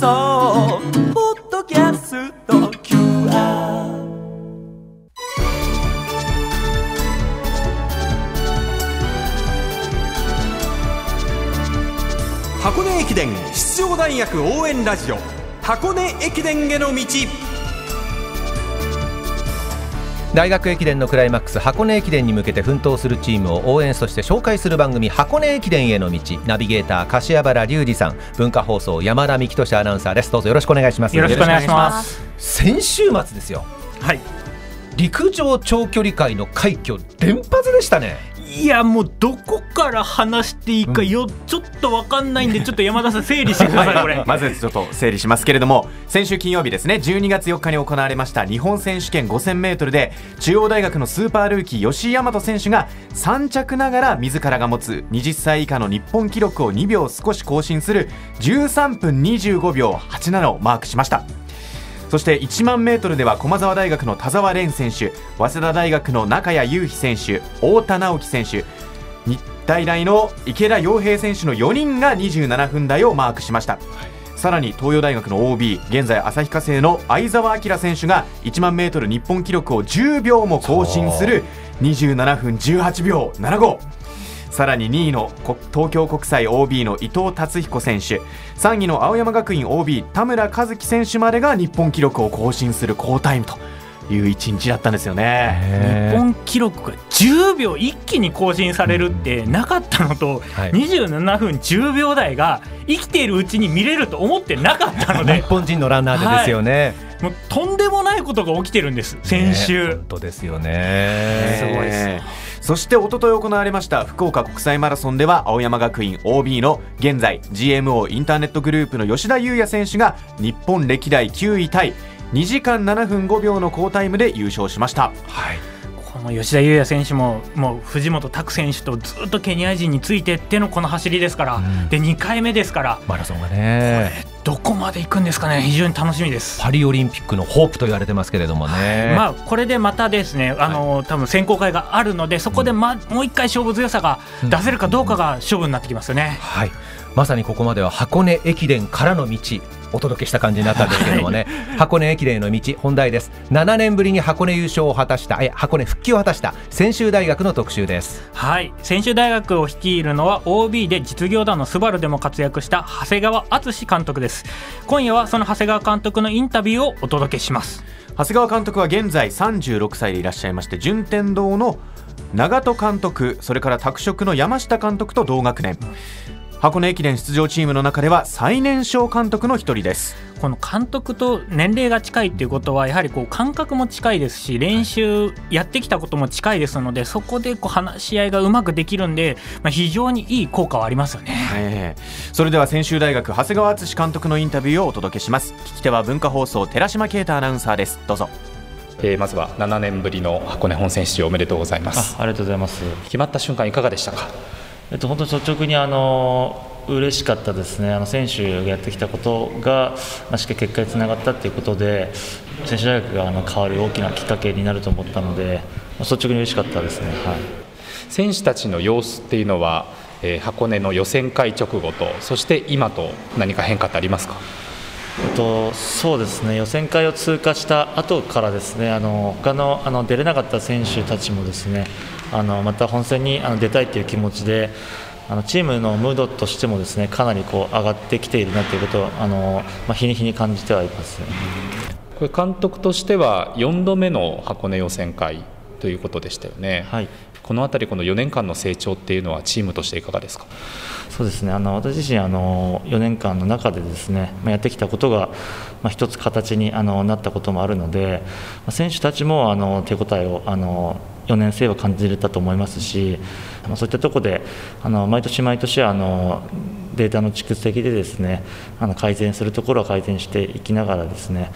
送ポッドキャスト。QR 箱根駅伝出場大学応援ラジオ。箱根駅伝への道。大学駅伝のクライマックス箱根駅伝に向けて奮闘するチームを応援そして紹介する番組箱根駅伝への道。ナビゲーター柏原隆二さん。文化放送山田美希俊アナウンサーです。どうぞよろしくお願いします。よろしくお願いします。先週末ですよ。はい。陸上長距離界の快挙連発でしたねいやもうどこから話していいかよ、ちょっとわかんないんで ちょっと山田さん整理してくださいこれ。まずちょっと整理しますけれども先週金曜日ですね12月4日に行われました日本選手権 5000m で中央大学のスーパールーキー吉井大和選手が3着ながら自らが持つ20歳以下の日本記録を2秒少し更新する13分25秒87をマークしましたそして1万メートルでは駒澤大学の田澤廉選手早稲田大学の中谷雄飛選手太田直樹選手日体大の池田洋平選手の4人が27分台をマークしました、さらに東洋大学の OB 現在旭化成の相澤晃選手が1万メートル日本記録を10秒も更新する27分18秒75さらに2位のこ東京国際 OB の伊藤達彦選手。3位の青山学院 OB 田村和樹選手までが日本記録を更新する好タイムという一日だったんですよね。日本記録が10秒一気に更新されるってなかったのと、はい。27分10秒台が生きているうちに見れると思ってなかったの日で本人のランナーでですよね、もうとんでもないことが起きてるんです先ね週。本。当ですよね。すごいです。え。ーそして一昨日行われました福岡国際マラソンでは青山学院 OB の現在 GMO インターネットグループの吉田裕也選手が日本歴代9位タイ2時間7分5秒の好タイムで優勝しました。はい。この吉田裕也選手ももう藤本拓選手とずっとケニア人についてってのこの走りですから、うん。で2回目ですからマラソンがねどこまで行くんですかね。非常に楽しみです。パリオリンピックのホープと言われてますけれどもね、まあ、これでまたですね、あの多分選考会があるので、そこで、まもう一回勝負強さが出せるかどうかが勝負になってきますよね。はい、まさにここまでは箱根駅伝からの道お届けした感じになったんですけどもね、箱根駅伝への道本題です。7年ぶりに箱根優勝を果たしたえ箱根復帰を果たした専修大学の特集です。はい、専修大学を率いるのは OB で実業団のスバルでも活躍した長谷川敦監督です。今夜はその長谷川監督のインタビューをお届けします。長谷川監督は現在36歳でいらっしゃいまして順天堂の長門監督それから拓殖の山下監督と同学年箱根駅伝出場チームの中では最年少監督の一人です。この監督と年齢が近いっていうことはやはりこう感覚も近いですし練習やってきたことも近いですのでそこでこう話し合いがうまくできるんで、まあ、非常にいい効果はありますよね。ええそれでは専修大学長谷川敦監督のインタビューをお届けします。聞き手は文化放送寺島啓太アナウンサーです。どうぞ。えーまずは7年ぶりの箱根本選出場おめでとうございます。あありがとうございます。決まった瞬間いかがでしたか？えっと本当に率直にあの嬉しかったですね。あの選手がやってきたことがまあしっかり結果につながったということで、選手大学があの変わる大きなきっかけになると思ったので、ま率直に嬉しかったですね。はい。選手たちの様子っていうのは、えー箱根の予選会直後とそして今と何か変化ってありますか？とそうですね。予選会を通過した後からですね、あの他のあの出れなかった選手たちもですね、あのまた本戦にあの出たいという気持ちで。あのチームのムードとしてもですねかなりこう上がってきているなということをあの、まあ、日に日に感じてはいます。これ監督としては4度目の箱根予選会ということでしたよね、はいこのあたりこの4年間の成長っていうのはチームとしていかがですか？そうですね。あの私自身あの4年間の中でですね、まあ、やってきたことが、まあ、一つ形にあのなったこともあるので、まあ、選手たちもあの手応えをあの4年生は感じれたと思いますし、まあ、そういったところであの毎年毎年あのデータの蓄積でですねあの改善するところは改善していきながらですね、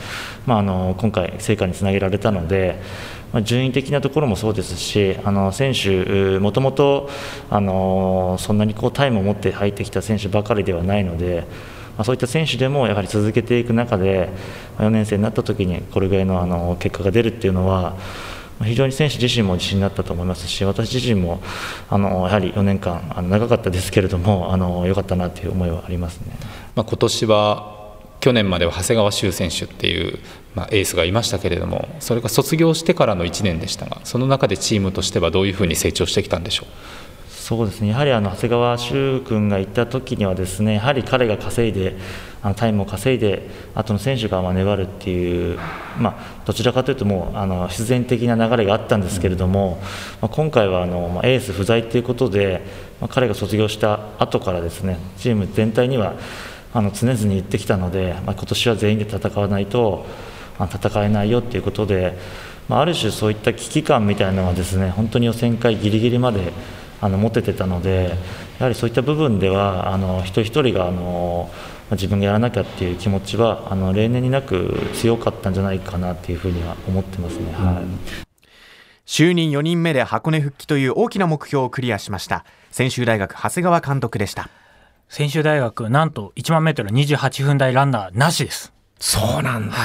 まあ、あの今回成果につなげられたので、まあ、順位的なところもそうですしあの選手もともとあのそんなにこうタイムを持って入ってきた選手ばかりではないので。ま、そういった選手でもやはり続けていく中で4年生になった時にこれぐらいのあの結果が出るっていうのは非常に選手自身も自信になったと思いますし私自身もあのやはり4年間あの長かったですけれどもあの良かったなという思いはありますね。まあ、今年は去年までは長谷川修選手っていう、まあ、エースがいましたけれどもそれが卒業してからの1年でしたがその中でチームとしてはどういうふうに成長してきたんでしょう？そうですね。やはりあの長谷川修君が行った時にはですねやはり彼が稼いであのタイムを稼いで後の選手がまあ粘るっていう、まあ、どちらかというともうあの必然的な流れがあったんですけれども、まあ、今回はあの、まあ、エース不在ということで、まあ、彼が卒業した後からですねチーム全体にはあの常々言ってきたので、まあ、今年は全員で戦わないと、戦えないよということで、まあ、ある種そういった危機感みたいなのはですね本当に予選会ギリギリまであの持ててたのでやはりそういった部分ではあの一人一人があの自分がやらなきゃっていう気持ちはあの例年になく強かったんじゃないかなっていうふうには思ってますね。はい。就任4人目で箱根復帰という大きな目標をクリアしました。専修大学長谷川監督でした。専修大学なんと1万メートル28分台ランナーなしです。そうなんだ、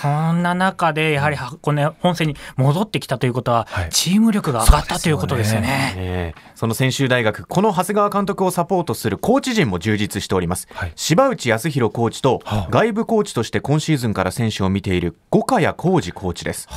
そんな中でやはり箱根本戦に戻ってきたということは、はい。チーム力が上がったということですよね。えーその専修大学この長谷川監督をサポートするコーチ陣も充実しております、はい。柴内康弘コーチとはあ。外部コーチとして今シーズンから選手を見ている五萱浩二コーチです。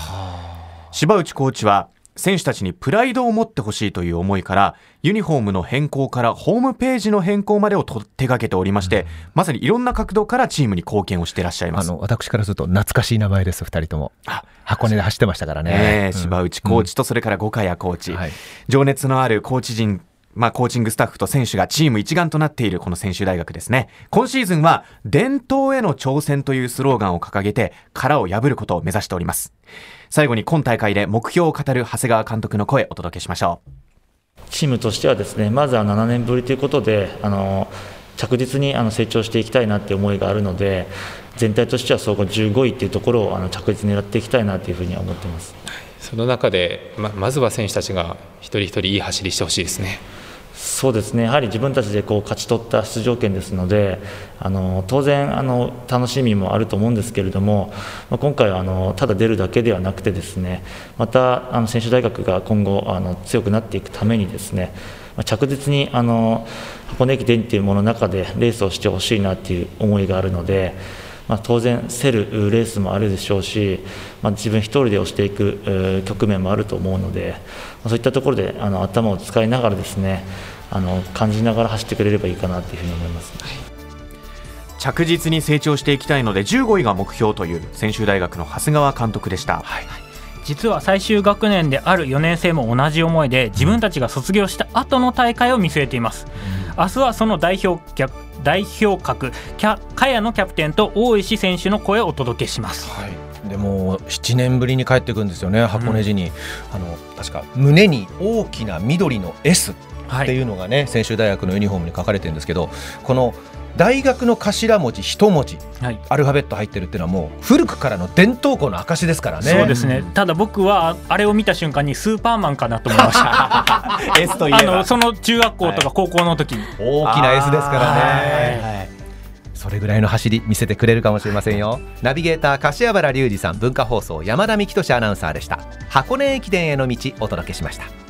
柴内コーチは選手たちにプライドを持ってほしいという思いからユニフォームの変更からホームページの変更までをと手掛けておりまして、まさにいろんな角度からチームに貢献をしていらっしゃいます。あの私からすると懐かしい名前です2人とも。あ箱根で走ってましたからね、ねえうん。柴内コーチとそれから五萱コーチ、はい。情熱のあるコーチ陣まあ、コーチングスタッフと選手がチーム一丸となっているこの専修大学ですね。今シーズンは伝統への挑戦というスローガンを掲げて殻を破ることを目指しております。最後に今大会で目標を語る長谷川監督の声をお届けしましょう。チームとしてはですねまずは7年ぶりということであの着実にあの成長していきたいなって思いがあるので全体としては総合15位っていうところをあの着実に狙っていきたいなというふうに思ってます。その中でままずは選手たちが一人一人いい走りしてほしいですね。そうですねやはり自分たちでこう勝ち取った出場権ですのであの当然あの楽しみもあると思うんですけれども、まあ、今回はあのただ出るだけではなくてですねまたあの選手大学が今後あの強くなっていくためにですねまあ着実にあの箱根駅伝というものの中でレースをしてほしいなという思いがあるので。まあ、当然、競るレースもあるでしょうし、まあ、自分一人で押していくえー局面もあると思うので、まあそういったところであの頭を使いながらですねあの感じながら走ってくれればいいかなというふうに思います。着実に成長していきたいので15位が目標という専修大学の長谷川監督でした。実は最終学年である4年生も同じ思いで自分たちが卒業した後の大会を見据えています、明日はその代表キャ代表格キャ茅野キャプテンと大石選手の声をお届けします。はい、でも7年ぶりに帰ってくるんですよね箱根路に、あの確か胸に大きな緑の S っていうのがね、専修大学のユニフォームに書かれてるんですけどこの大学の頭文字一文字はい。アルファベット入ってるっていうのはもう古くからの伝統校の証ですからね。そうですね、ただ僕はあれを見た瞬間にスーパーマンかなと思いました S といえば。あのその中学校とか高校の時に、大きな S ですからね、はいはい。それぐらいの走り見せてくれるかもしれませんよ。ナビゲーター柏原隆二さん文化放送山田美希俊アナウンサーでした。箱根駅伝への道お届けしました